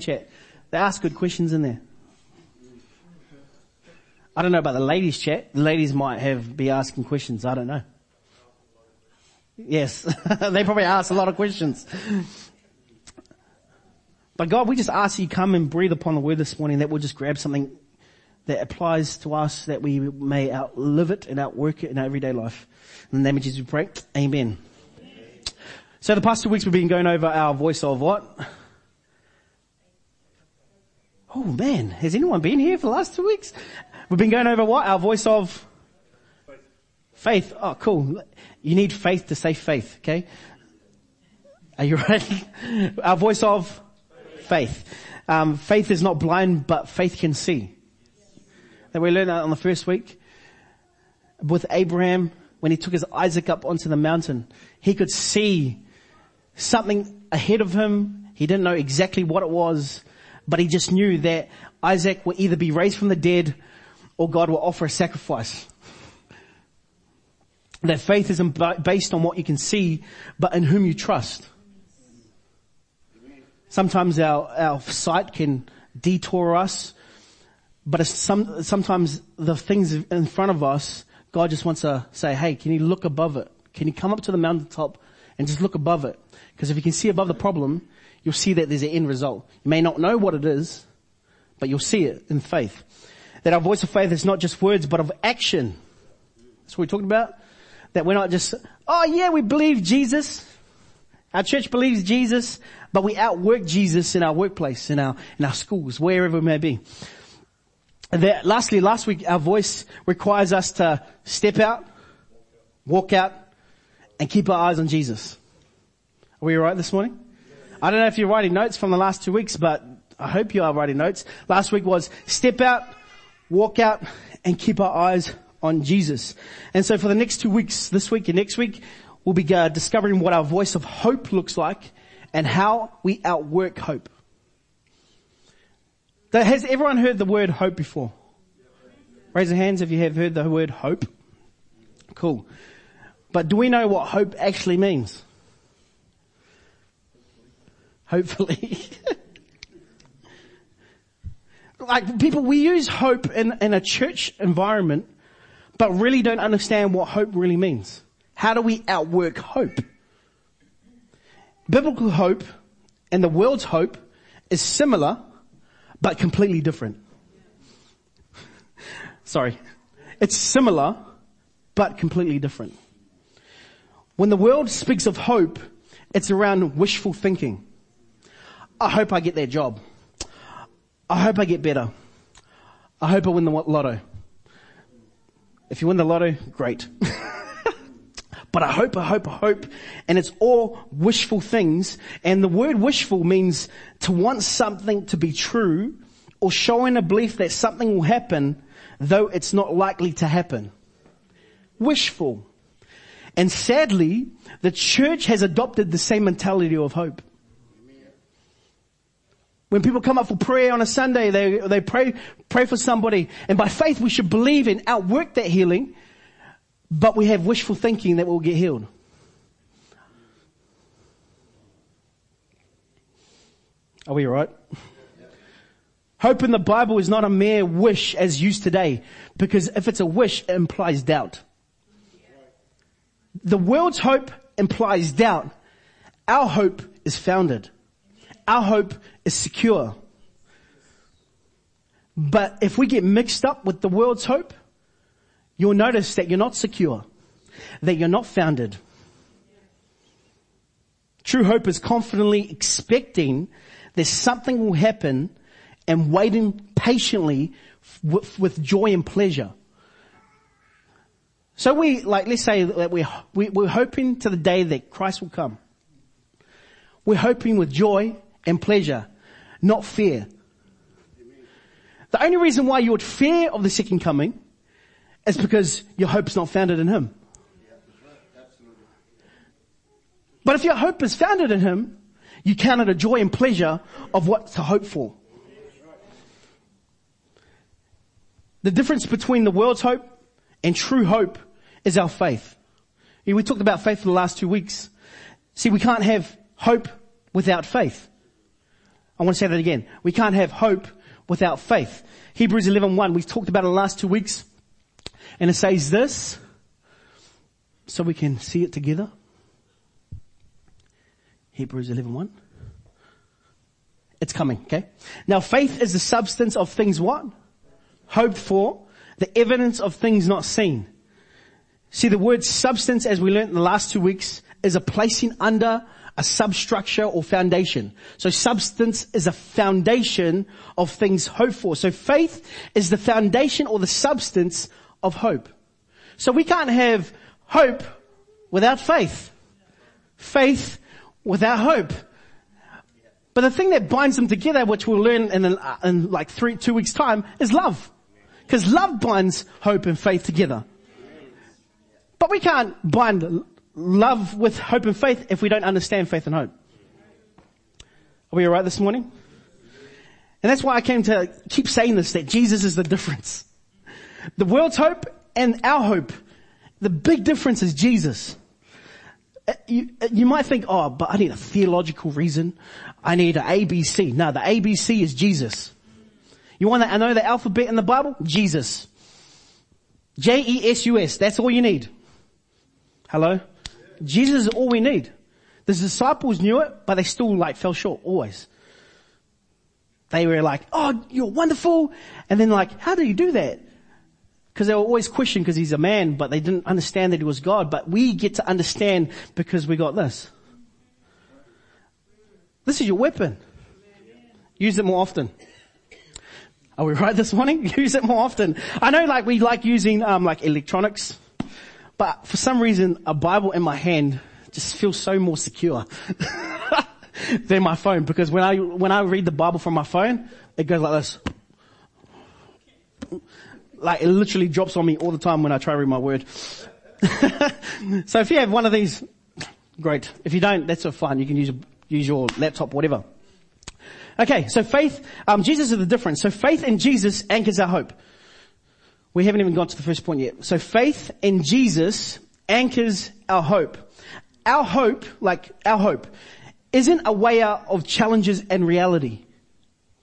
chat. They ask good questions in there. I don't know about the ladies chat. The ladies might have be asking questions. I don't know. Yes, they probably ask a lot of questions. But God, we just ask you come and breathe upon the word this morning that we'll just grab something that applies to us that we may outlive it and outwork it in our everyday life. In the name of Jesus we pray. Amen. So the past two weeks we've been going over our voice of what? Oh man, has anyone been here for the last two weeks? We've been going over what? Our voice of faith. Oh cool. You need faith to say faith, okay? Are you ready? Our voice of faith. Um, faith is not blind, but faith can see. That we learned that on the first week with Abraham when he took his Isaac up onto the mountain. He could see something ahead of him. He didn't know exactly what it was, but he just knew that Isaac will either be raised from the dead or God will offer a sacrifice. That faith isn't based on what you can see, but in whom you trust. Sometimes our, our sight can detour us, but some, sometimes the things in front of us, God just wants to say, hey, can you look above it? Can you come up to the mountaintop and just look above it? Because if you can see above the problem, you'll see that there's an end result. You may not know what it is, but you'll see it in faith. That our voice of faith is not just words, but of action. That's what we're talking about. That we're not just, oh yeah, we believe Jesus. Our church believes Jesus, but we outwork Jesus in our workplace, in our, in our schools, wherever it may be. That, lastly, last week, our voice requires us to step out, walk out, and keep our eyes on Jesus. Are we alright this morning? I don't know if you're writing notes from the last two weeks, but I hope you are writing notes. Last week was step out, walk out, and keep our eyes on Jesus. And so for the next two weeks, this week and next week, we'll be uh, discovering what our voice of hope looks like and how we outwork hope. Has everyone heard the word hope before? Raise your hands if you have heard the word hope. Cool. But do we know what hope actually means? Hopefully. like people, we use hope in, in a church environment, but really don't understand what hope really means. How do we outwork hope? Biblical hope and the world's hope is similar, but completely different. Sorry. It's similar, but completely different. When the world speaks of hope, it's around wishful thinking. I hope I get that job. I hope I get better. I hope I win the lotto. If you win the lotto, great. but I hope, I hope, I hope. And it's all wishful things. And the word wishful means to want something to be true or showing a belief that something will happen though it's not likely to happen. Wishful. And sadly, the church has adopted the same mentality of hope. When people come up for prayer on a Sunday, they, they pray, pray for somebody, and by faith we should believe and outwork that healing but we have wishful thinking that we'll get healed. Are we right? Hope in the Bible is not a mere wish as used today, because if it's a wish, it implies doubt. The world's hope implies doubt. Our hope is founded. Our hope is secure. But if we get mixed up with the world's hope, you'll notice that you're not secure, that you're not founded. True hope is confidently expecting that something will happen and waiting patiently with, joy and pleasure. So we, like, let's say that we're, we, are we are hoping to the day that Christ will come. We're hoping with joy and pleasure, not fear. The only reason why you would fear of the second coming is because your hope's not founded in Him. But if your hope is founded in Him, you count it a joy and pleasure of what to hope for. The difference between the world's hope and true hope is our faith. We talked about faith for the last two weeks. See, we can't have hope without faith. I want to say that again. We can't have hope without faith. Hebrews 11.1, we've talked about it the last two weeks. And it says this, so we can see it together. Hebrews 11.1. It's coming, okay? Now faith is the substance of things what? Hoped for, the evidence of things not seen. See the word substance as we learned in the last two weeks is a placing under a substructure or foundation. So substance is a foundation of things hoped for. So faith is the foundation or the substance of hope. So we can't have hope without faith. Faith without hope. But the thing that binds them together, which we'll learn in, in like three, two weeks time, is love. Because love binds hope and faith together. But we can't bind love with hope and faith if we don't understand faith and hope. Are we alright this morning? And that's why I came to keep saying this, that Jesus is the difference. The world's hope and our hope. The big difference is Jesus. Uh, you, uh, you might think, oh, but I need a theological reason. I need an ABC. No, the ABC is Jesus. You want to know the alphabet in the Bible? Jesus. J-E-S-U-S. That's all you need. Hello? Jesus is all we need. The disciples knew it, but they still like fell short always. They were like, oh, you're wonderful. And then like, how do you do that? Because they were always questioning because he's a man, but they didn't understand that he was God. But we get to understand because we got this. This is your weapon. Use it more often. Are we right this morning? Use it more often. I know like we like using um, like electronics, but for some reason a Bible in my hand just feels so more secure than my phone because when I when I read the Bible from my phone, it goes like this. Like it literally drops on me all the time when I try to read my word. so if you have one of these, great. If you don't, that's fine. You can use use your laptop, whatever. Okay, so faith, um, Jesus is the difference. So faith in Jesus anchors our hope. We haven't even got to the first point yet. So faith in Jesus anchors our hope. Our hope, like our hope, isn't a way out of challenges and reality.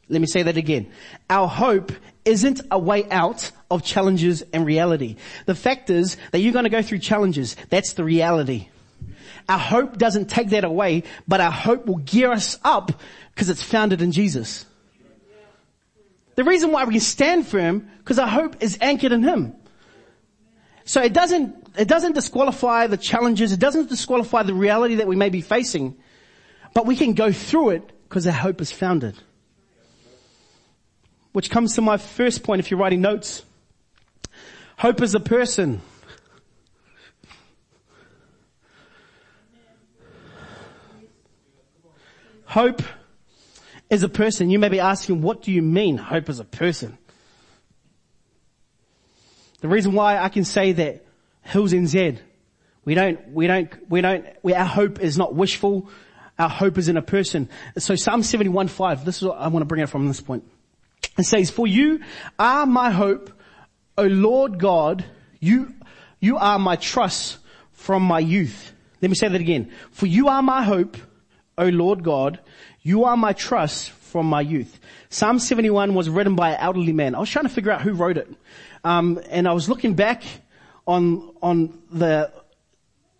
Let me say that again. Our hope isn't a way out of challenges and reality. The fact is that you're going to go through challenges. That's the reality. Our hope doesn't take that away, but our hope will gear us up because it's founded in Jesus. The reason why we can stand firm, because our hope is anchored in Him. So it doesn't, it doesn't disqualify the challenges, it doesn't disqualify the reality that we may be facing, but we can go through it because our hope is founded. Which comes to my first point if you're writing notes. Hope is a person. Hope is a person. You may be asking, what do you mean hope is a person? The reason why I can say that Hills NZ, we don't, we don't, we don't, we, our hope is not wishful. Our hope is in a person. So Psalm 71 5, this is what I want to bring out from this point. It says, for you are my hope, O Lord God, you, you are my trust from my youth. Let me say that again. For you are my hope, O Lord God, you are my trust from my youth. Psalm 71 was written by an elderly man. I was trying to figure out who wrote it. Um, and I was looking back on, on the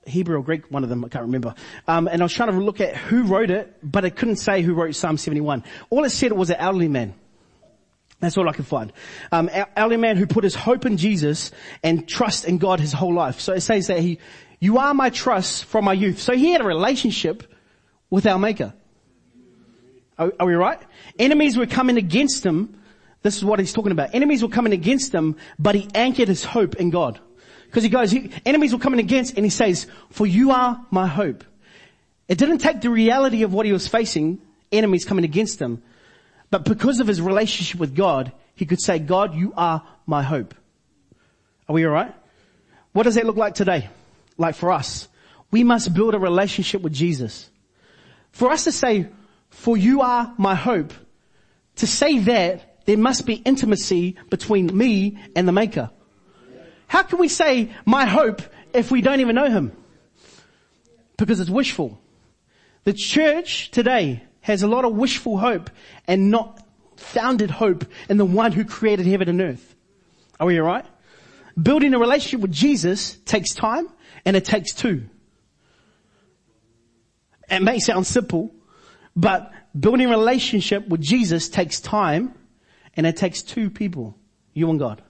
Hebrew or Greek, one of them, I can't remember. Um, and I was trying to look at who wrote it, but it couldn't say who wrote Psalm 71. All it said was an elderly man. That's all I could find. Um, elderly man who put his hope in Jesus and trust in God his whole life. So it says that he, you are my trust from my youth. So he had a relationship with our maker. Are, are we right? Enemies were coming against him. This is what he's talking about. Enemies were coming against him, but he anchored his hope in God. Because he goes, he, enemies were coming against and he says, for you are my hope. It didn't take the reality of what he was facing, enemies coming against him, but because of his relationship with God, he could say, God, you are my hope. Are we alright? What does that look like today? Like for us? We must build a relationship with Jesus. For us to say, for you are my hope, to say that, there must be intimacy between me and the maker. How can we say my hope if we don't even know him? Because it's wishful. The church today has a lot of wishful hope and not founded hope in the one who created heaven and earth. Are we alright? Building a relationship with Jesus takes time and it takes two. It may sound simple, but building relationship with Jesus takes time and it takes two people, you and God.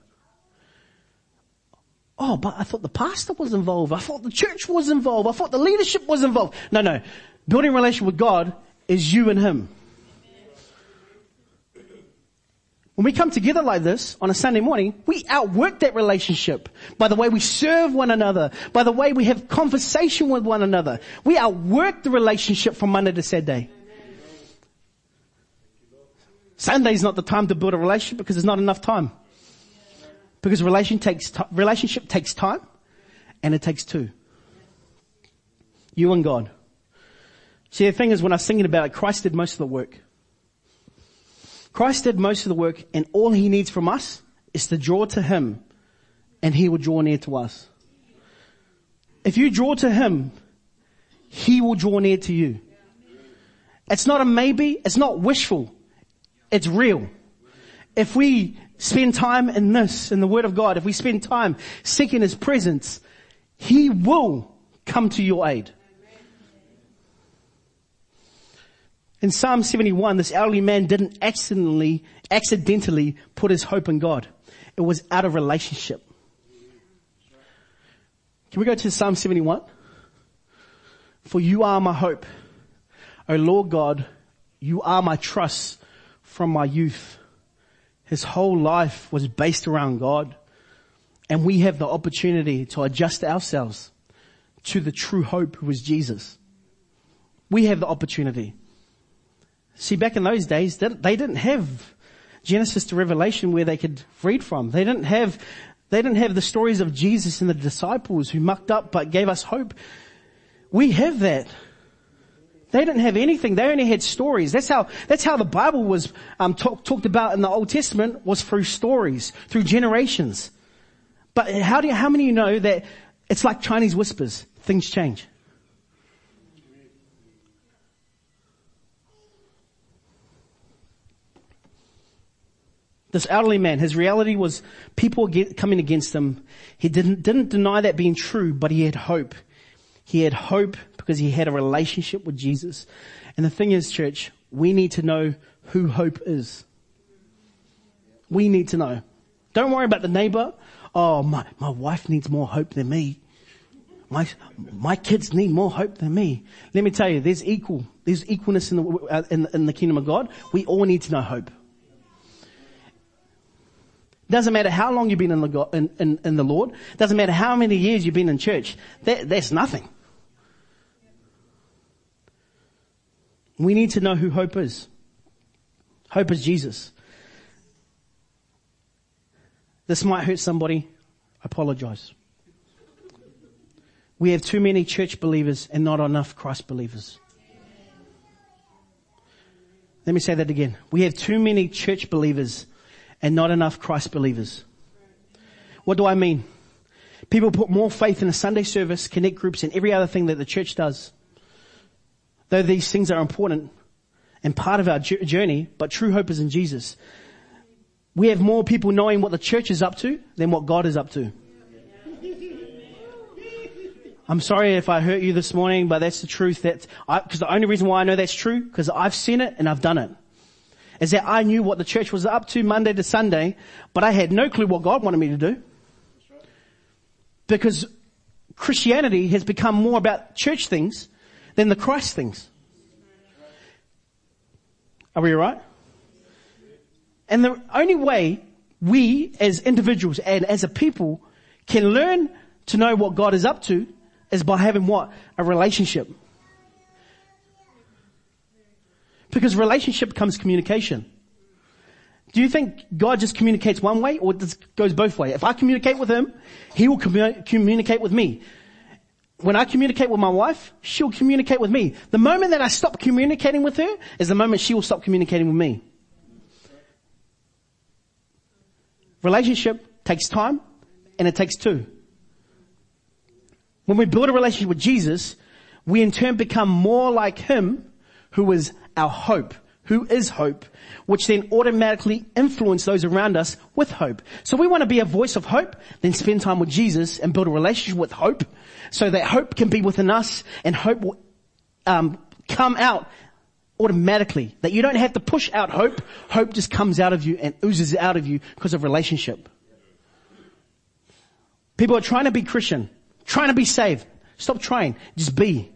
Oh, but I thought the pastor was involved. I thought the church was involved. I thought the leadership was involved. No, no. Building relationship with God is you and Him. When we come together like this on a Sunday morning, we outwork that relationship by the way we serve one another, by the way we have conversation with one another. We outwork the relationship from Monday to Saturday. Sunday's not the time to build a relationship because there's not enough time. Because relation takes t- relationship takes time and it takes two. You and God. See, the thing is when I was thinking about it, Christ did most of the work. Christ did most of the work and all he needs from us is to draw to him and he will draw near to us. If you draw to him, he will draw near to you. It's not a maybe, it's not wishful, it's real. If we spend time in this, in the Word of God, if we spend time seeking His presence, He will come to your aid. In Psalm 71, this elderly man didn't accidentally, accidentally put his hope in God. It was out of relationship. Can we go to Psalm 71? For you are my hope. O Lord God, you are my trust from my youth. His whole life was based around God. And we have the opportunity to adjust ourselves to the true hope who was Jesus. We have the opportunity. See, back in those days, they didn't have Genesis to Revelation where they could read from. They didn't have, they didn't have the stories of Jesus and the disciples who mucked up but gave us hope. We have that. They didn't have anything. They only had stories. That's how, that's how the Bible was um, talk, talked about in the Old Testament was through stories, through generations. But how do you, how many of you know that it's like Chinese whispers? Things change. This elderly man, his reality was people coming against him. He didn't, didn't deny that being true, but he had hope. He had hope because he had a relationship with Jesus. And the thing is, church, we need to know who hope is. We need to know. Don't worry about the neighbor. Oh, my, my wife needs more hope than me. My, my kids need more hope than me. Let me tell you, there's equal, there's equalness in the, uh, in, in the kingdom of God. We all need to know hope. Doesn't matter how long you've been in the, God, in, in, in the Lord. Doesn't matter how many years you've been in church. That, that's nothing. We need to know who hope is. Hope is Jesus. This might hurt somebody. I apologize. We have too many church believers and not enough Christ believers. Let me say that again. We have too many church believers and not enough Christ believers. What do I mean? People put more faith in a Sunday service, connect groups, and every other thing that the church does. Though these things are important and part of our journey, but true hope is in Jesus. We have more people knowing what the church is up to than what God is up to. I'm sorry if I hurt you this morning, but that's the truth that I, cause the only reason why I know that's true, cause I've seen it and I've done it is that I knew what the church was up to Monday to Sunday, but I had no clue what God wanted me to do. Because Christianity has become more about church things than the Christ things. Are we alright? And the only way we as individuals and as a people can learn to know what God is up to is by having what? A relationship. Because relationship becomes communication. Do you think God just communicates one way or it goes both ways? If I communicate with Him, He will commu- communicate with me. When I communicate with my wife, she'll communicate with me. The moment that I stop communicating with her is the moment she will stop communicating with me. Relationship takes time and it takes two. When we build a relationship with Jesus, we in turn become more like Him who was our hope, who is hope, which then automatically influence those around us with hope. So we want to be a voice of hope, then spend time with Jesus and build a relationship with hope, so that hope can be within us and hope will um, come out automatically. That you don't have to push out hope. Hope just comes out of you and oozes out of you because of relationship. People are trying to be Christian, trying to be saved. Stop trying. Just be.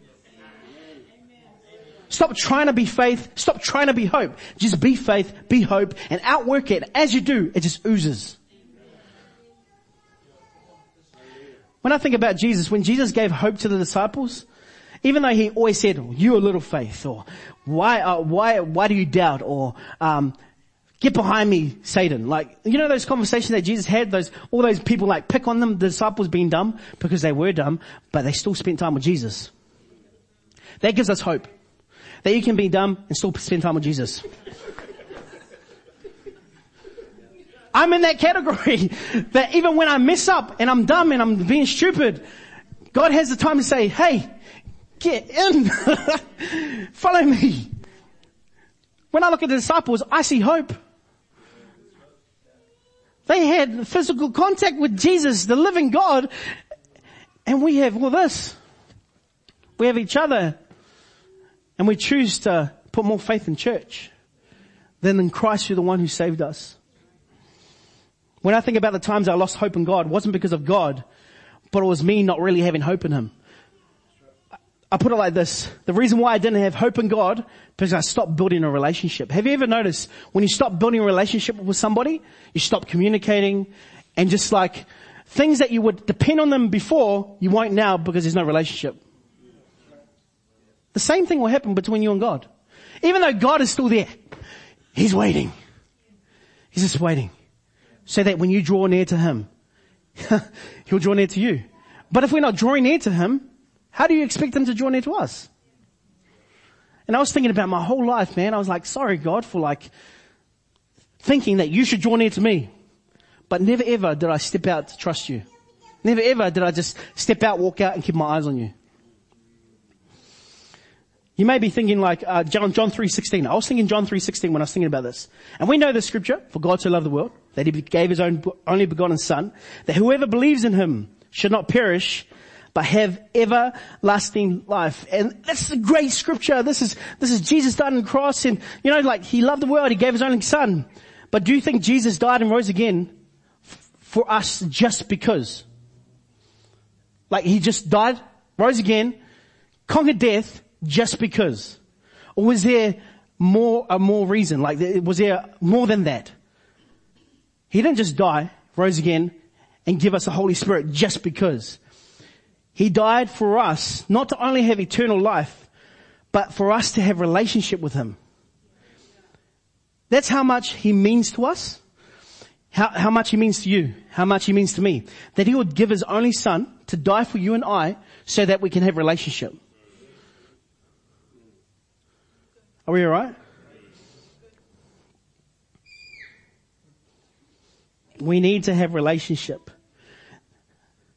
Stop trying to be faith. Stop trying to be hope. Just be faith, be hope, and outwork it. As you do, it just oozes. When I think about Jesus, when Jesus gave hope to the disciples, even though he always said, you a little faith, or why, uh, why, why do you doubt, or, um, get behind me, Satan. Like, you know those conversations that Jesus had, those, all those people like pick on them, the disciples being dumb, because they were dumb, but they still spent time with Jesus. That gives us hope that you can be dumb and still spend time with Jesus. I'm in that category that even when I mess up and I'm dumb and I'm being stupid, God has the time to say, hey, get in. Follow me. When I look at the disciples, I see hope. They had physical contact with Jesus, the living God, and we have all this. We have each other. And we choose to put more faith in church than in Christ who the one who saved us. When I think about the times I lost hope in God, it wasn't because of God, but it was me not really having hope in Him. I put it like this. The reason why I didn't have hope in God, because I stopped building a relationship. Have you ever noticed when you stop building a relationship with somebody, you stop communicating and just like things that you would depend on them before, you won't now because there's no relationship. The same thing will happen between you and God. Even though God is still there, He's waiting. He's just waiting. So that when you draw near to Him, He'll draw near to you. But if we're not drawing near to Him, how do you expect Him to draw near to us? And I was thinking about my whole life, man. I was like, sorry God for like thinking that you should draw near to me. But never ever did I step out to trust you. Never ever did I just step out, walk out and keep my eyes on you. You may be thinking like uh, John John three sixteen. I was thinking John three sixteen when I was thinking about this, and we know the scripture: "For God so loved the world that He gave His own only begotten Son, that whoever believes in Him should not perish, but have everlasting life." And that's a great scripture. This is this is Jesus died on the cross, and you know, like He loved the world, He gave His only Son. But do you think Jesus died and rose again f- for us just because? Like He just died, rose again, conquered death just because? Or was there more, a more reason? Like, was there more than that? He didn't just die, rose again, and give us the Holy Spirit just because. He died for us, not to only have eternal life, but for us to have relationship with Him. That's how much He means to us. How, how much He means to you. How much He means to me. That He would give His only Son to die for you and I so that we can have relationship. Are we alright? We need to have relationship.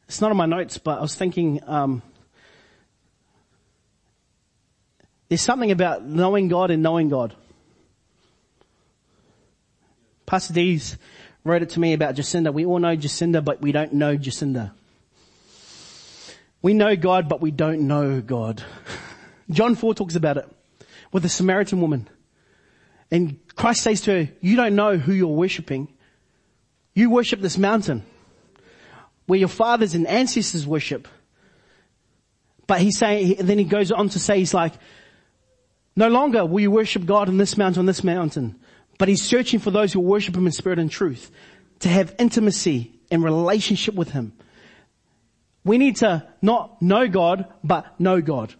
It's not on my notes, but I was thinking, um, there's something about knowing God and knowing God. Pastor Dees wrote it to me about Jacinda. We all know Jacinda, but we don't know Jacinda. We know God, but we don't know God. John 4 talks about it with the Samaritan woman. And Christ says to her, you don't know who you're worshipping. You worship this mountain where your fathers and ancestors worship. But he's saying, then he goes on to say, he's like, no longer will you worship God on this mountain, on this mountain. But he's searching for those who worship him in spirit and truth to have intimacy and relationship with him. We need to not know God, but know God.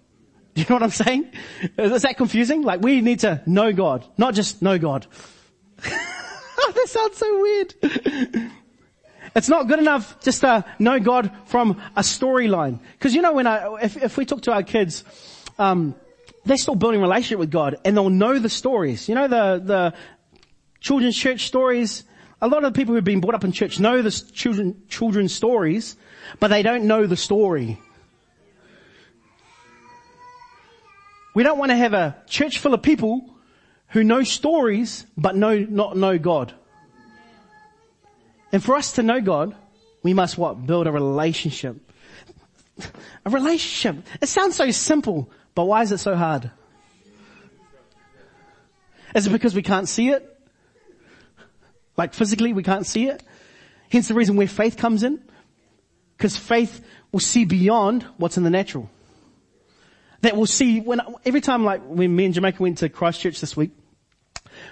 You know what I'm saying? Is that confusing? Like we need to know God, not just know God. that sounds so weird. It's not good enough just to know God from a storyline. Cause you know when I, if, if we talk to our kids, um, they're still building relationship with God and they'll know the stories. You know the, the children's church stories? A lot of the people who've been brought up in church know the children, children's stories, but they don't know the story. We don't want to have a church full of people who know stories but know, not know God. And for us to know God, we must what? Build a relationship. A relationship. It sounds so simple, but why is it so hard? Is it because we can't see it? Like physically we can't see it? Hence the reason where faith comes in. Because faith will see beyond what's in the natural. That we'll see when, every time like when me and Jamaica went to Christchurch this week,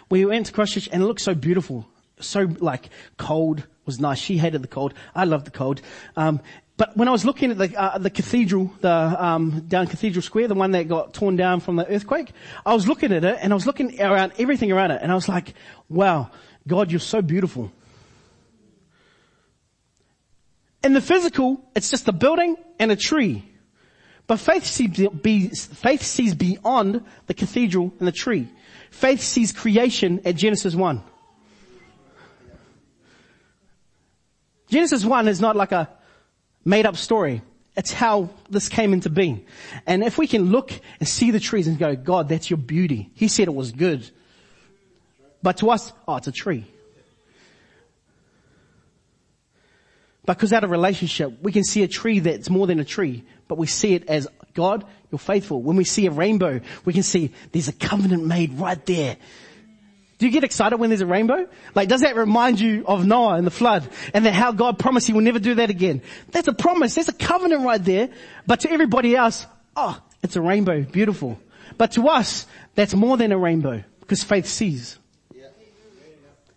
we went to Christchurch and it looked so beautiful. So like cold was nice. She hated the cold. I loved the cold. Um, but when I was looking at the, uh, the cathedral, the, um, down Cathedral Square, the one that got torn down from the earthquake, I was looking at it and I was looking around everything around it and I was like, wow, God, you're so beautiful. In the physical, it's just a building and a tree. But faith sees, be, faith sees beyond the cathedral and the tree. Faith sees creation at Genesis 1. Genesis 1 is not like a made up story. It's how this came into being. And if we can look and see the trees and go, God, that's your beauty. He said it was good. But to us, oh, it's a tree. Because out of relationship, we can see a tree that's more than a tree, but we see it as God, you're faithful. When we see a rainbow, we can see there's a covenant made right there. Do you get excited when there's a rainbow? Like, does that remind you of Noah and the flood and that how God promised he will never do that again? That's a promise. There's a covenant right there. But to everybody else, oh, it's a rainbow. Beautiful. But to us, that's more than a rainbow because faith sees.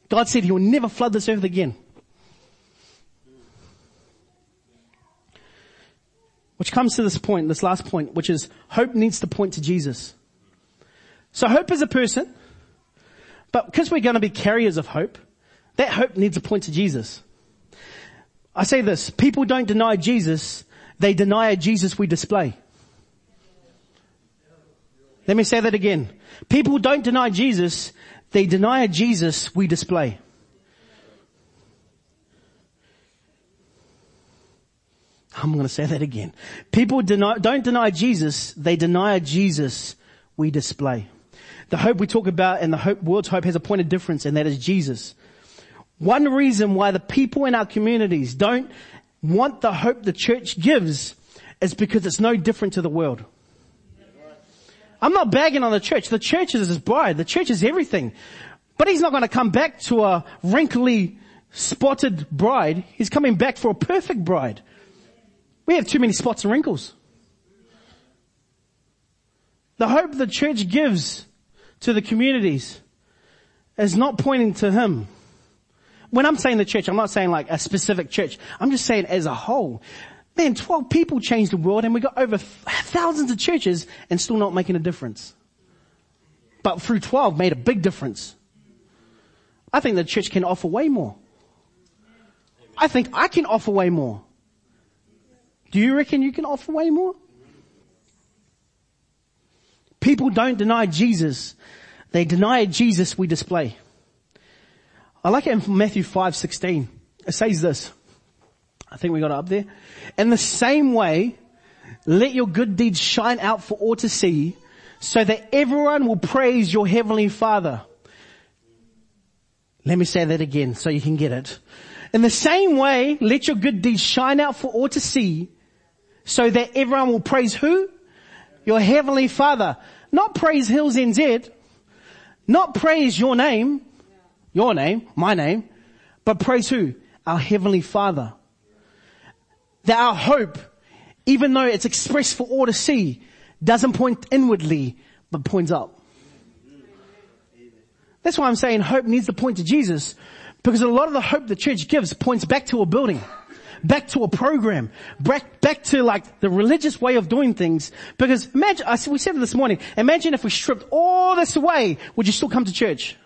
God said he will never flood this earth again. Which comes to this point, this last point, which is hope needs to point to Jesus. So hope is a person, but because we're going to be carriers of hope, that hope needs to point to Jesus. I say this, people don't deny Jesus, they deny a Jesus we display. Let me say that again. People don't deny Jesus, they deny a Jesus we display. I'm going to say that again. People deny, don't deny Jesus, they deny a Jesus we display. The hope we talk about and the hope, world's hope has a point of difference and that is Jesus. One reason why the people in our communities don't want the hope the church gives is because it's no different to the world. I'm not bagging on the church. The church is his bride. The church is everything. But he's not going to come back to a wrinkly, spotted bride. He's coming back for a perfect bride. We have too many spots and wrinkles. The hope the church gives to the communities is not pointing to Him. When I'm saying the church, I'm not saying like a specific church. I'm just saying as a whole. Man, 12 people changed the world and we got over thousands of churches and still not making a difference. But through 12 made a big difference. I think the church can offer way more. I think I can offer way more. Do you reckon you can offer way more? People don't deny Jesus. They deny Jesus we display. I like it in Matthew 5, 16. It says this. I think we got it up there. In the same way, let your good deeds shine out for all to see so that everyone will praise your heavenly father. Let me say that again so you can get it. In the same way, let your good deeds shine out for all to see so that everyone will praise who? Your heavenly father. Not praise Hills NZ. Not praise your name. Your name, my name. But praise who? Our heavenly father. That our hope, even though it's expressed for all to see, doesn't point inwardly, but points up. That's why I'm saying hope needs to point to Jesus, because a lot of the hope the church gives points back to a building back to a program, back, back to like the religious way of doing things. Because imagine, I, we said this morning, imagine if we stripped all this away, would you still come to church?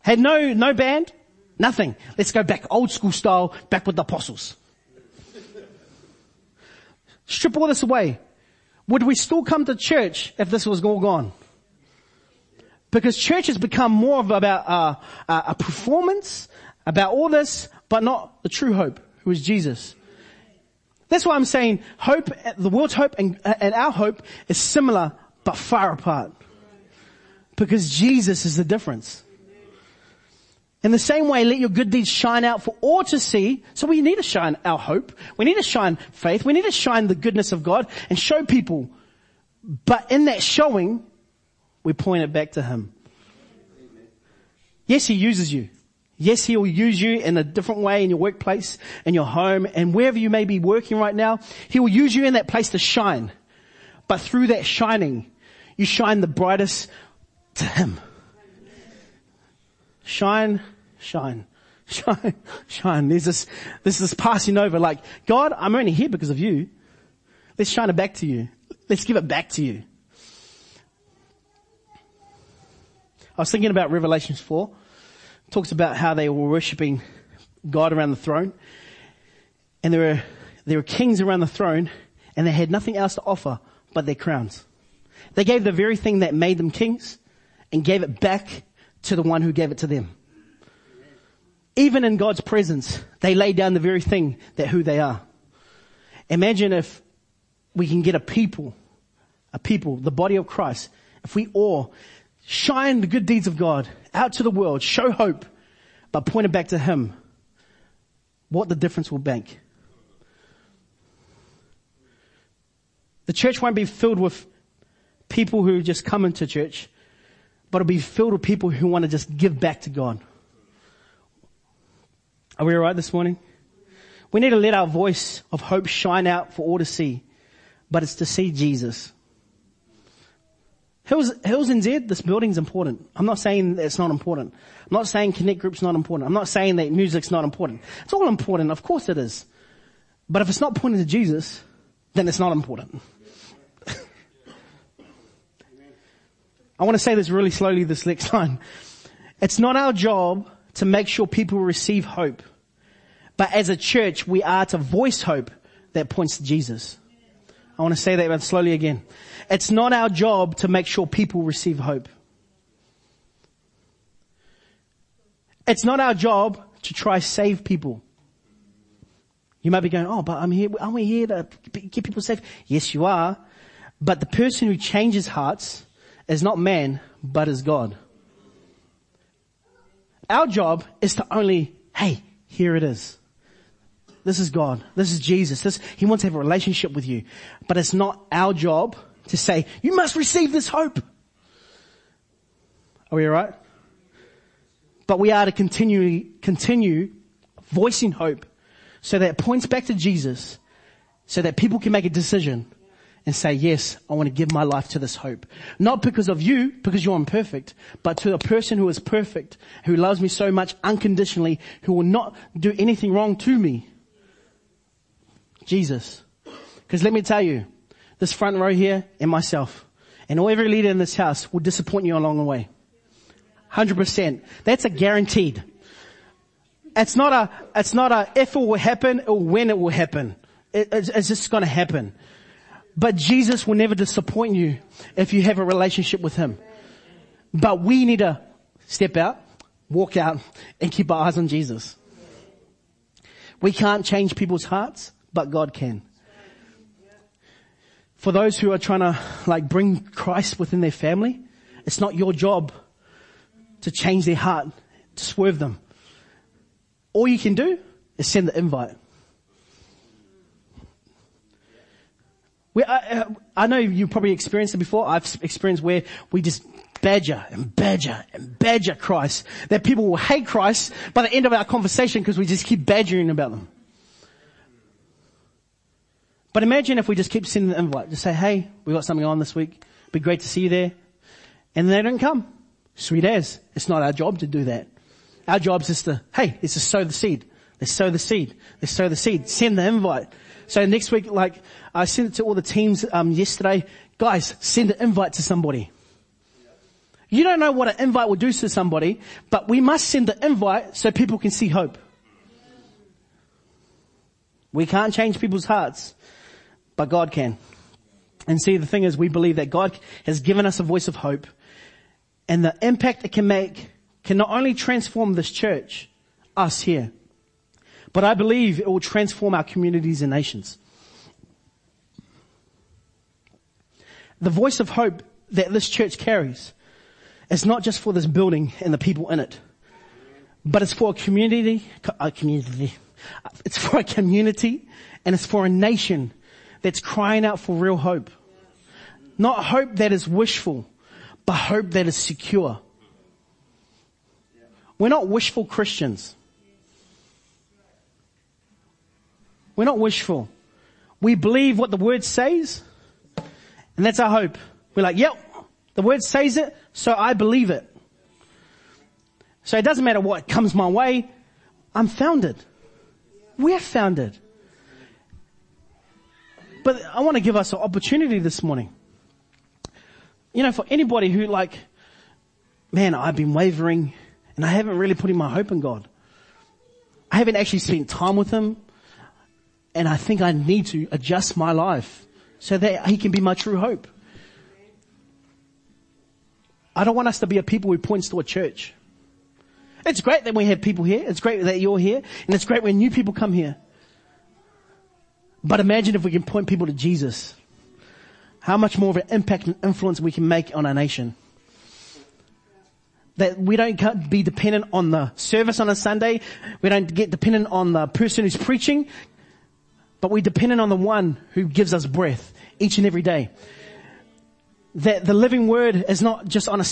Had no, no band? Nothing. Let's go back old school style, back with the apostles. Strip all this away. Would we still come to church if this was all gone? Because church has become more of about uh, a performance, about all this, but not the true hope, who is Jesus. That's why I'm saying hope, the world's hope and, and our hope is similar but far apart. Because Jesus is the difference. In the same way, let your good deeds shine out for all to see. So we need to shine our hope. We need to shine faith. We need to shine the goodness of God and show people. But in that showing, we point it back to Him. Yes, He uses you. Yes, He will use you in a different way in your workplace, in your home, and wherever you may be working right now. He will use you in that place to shine. But through that shining, you shine the brightest to Him. Shine shine, shine, shine. There's this, this is passing over like, God, I'm only here because of you. Let's shine it back to you. Let's give it back to you. I was thinking about Revelations 4. Talks about how they were worshipping God around the throne. And there were, there were kings around the throne and they had nothing else to offer but their crowns. They gave the very thing that made them kings and gave it back to the one who gave it to them. Even in God's presence, they lay down the very thing that who they are. Imagine if we can get a people, a people, the body of Christ, if we all shine the good deeds of God out to the world, show hope, but point it back to Him, what the difference will make. The church won't be filled with people who just come into church, but it'll be filled with people who want to just give back to God. Are we alright this morning? We need to let our voice of hope shine out for all to see, but it's to see Jesus. Hills, Hills NZ, this building's important. I'm not saying that it's not important. I'm not saying Connect Group's not important. I'm not saying that music's not important. It's all important. Of course it is. But if it's not pointing to Jesus, then it's not important. I want to say this really slowly this next time. It's not our job to make sure people receive hope. But as a church, we are to voice hope that points to Jesus. I want to say that slowly again. It's not our job to make sure people receive hope. It's not our job to try save people. You might be going, oh, but I'm here, aren't we here to get people safe? Yes, you are. But the person who changes hearts is not man, but is God. Our job is to only, hey, here it is. This is God. This is Jesus. This, He wants to have a relationship with you. But it's not our job to say, you must receive this hope. Are we alright? But we are to continue, continue voicing hope so that it points back to Jesus so that people can make a decision and say, yes, I want to give my life to this hope. Not because of you, because you're imperfect, but to a person who is perfect, who loves me so much unconditionally, who will not do anything wrong to me. Jesus. Because let me tell you, this front row here and myself and all every leader in this house will disappoint you along the way. 100%. That's a guaranteed. It's not a, it's not a if it will happen or when it will happen. It, it's, it's just gonna happen. But Jesus will never disappoint you if you have a relationship with Him. But we need to step out, walk out, and keep our eyes on Jesus. We can't change people's hearts, but God can. For those who are trying to like bring Christ within their family, it's not your job to change their heart, to swerve them. All you can do is send the invite. We, I, uh, I know you've probably experienced it before. I've experienced where we just badger and badger and badger Christ. That people will hate Christ by the end of our conversation because we just keep badgering about them. But imagine if we just keep sending the invite. Just say, hey, we got something on this week. Be great to see you there. And they don't come. Sweet as. It's not our job to do that. Our job is to, hey, let's just sow the seed. Let's sow the seed. Let's sow the seed. Send the invite. So next week, like, I sent it to all the teams, um, yesterday. Guys, send an invite to somebody. You don't know what an invite will do to somebody, but we must send the invite so people can see hope. We can't change people's hearts, but God can. And see, the thing is, we believe that God has given us a voice of hope and the impact it can make can not only transform this church, us here, but I believe it will transform our communities and nations. The voice of hope that this church carries is not just for this building and the people in it, but it's for a community, a community, it's for a community and it's for a nation that's crying out for real hope. Not hope that is wishful, but hope that is secure. We're not wishful Christians. We're not wishful. We believe what the word says, and that's our hope. We're like, yep, the word says it, so I believe it. So it doesn't matter what comes my way, I'm founded. We're founded. But I want to give us an opportunity this morning. You know, for anybody who like, man, I've been wavering and I haven't really put in my hope in God. I haven't actually spent time with Him and I think I need to adjust my life so that He can be my true hope. I don't want us to be a people who points to a church. It's great that we have people here. It's great that you're here. And it's great when new people come here. But imagine if we can point people to Jesus. How much more of an impact and influence we can make on our nation. That we don't be dependent on the service on a Sunday. We don't get dependent on the person who's preaching. But we're dependent on the one who gives us breath each and every day. That the living word is not just on a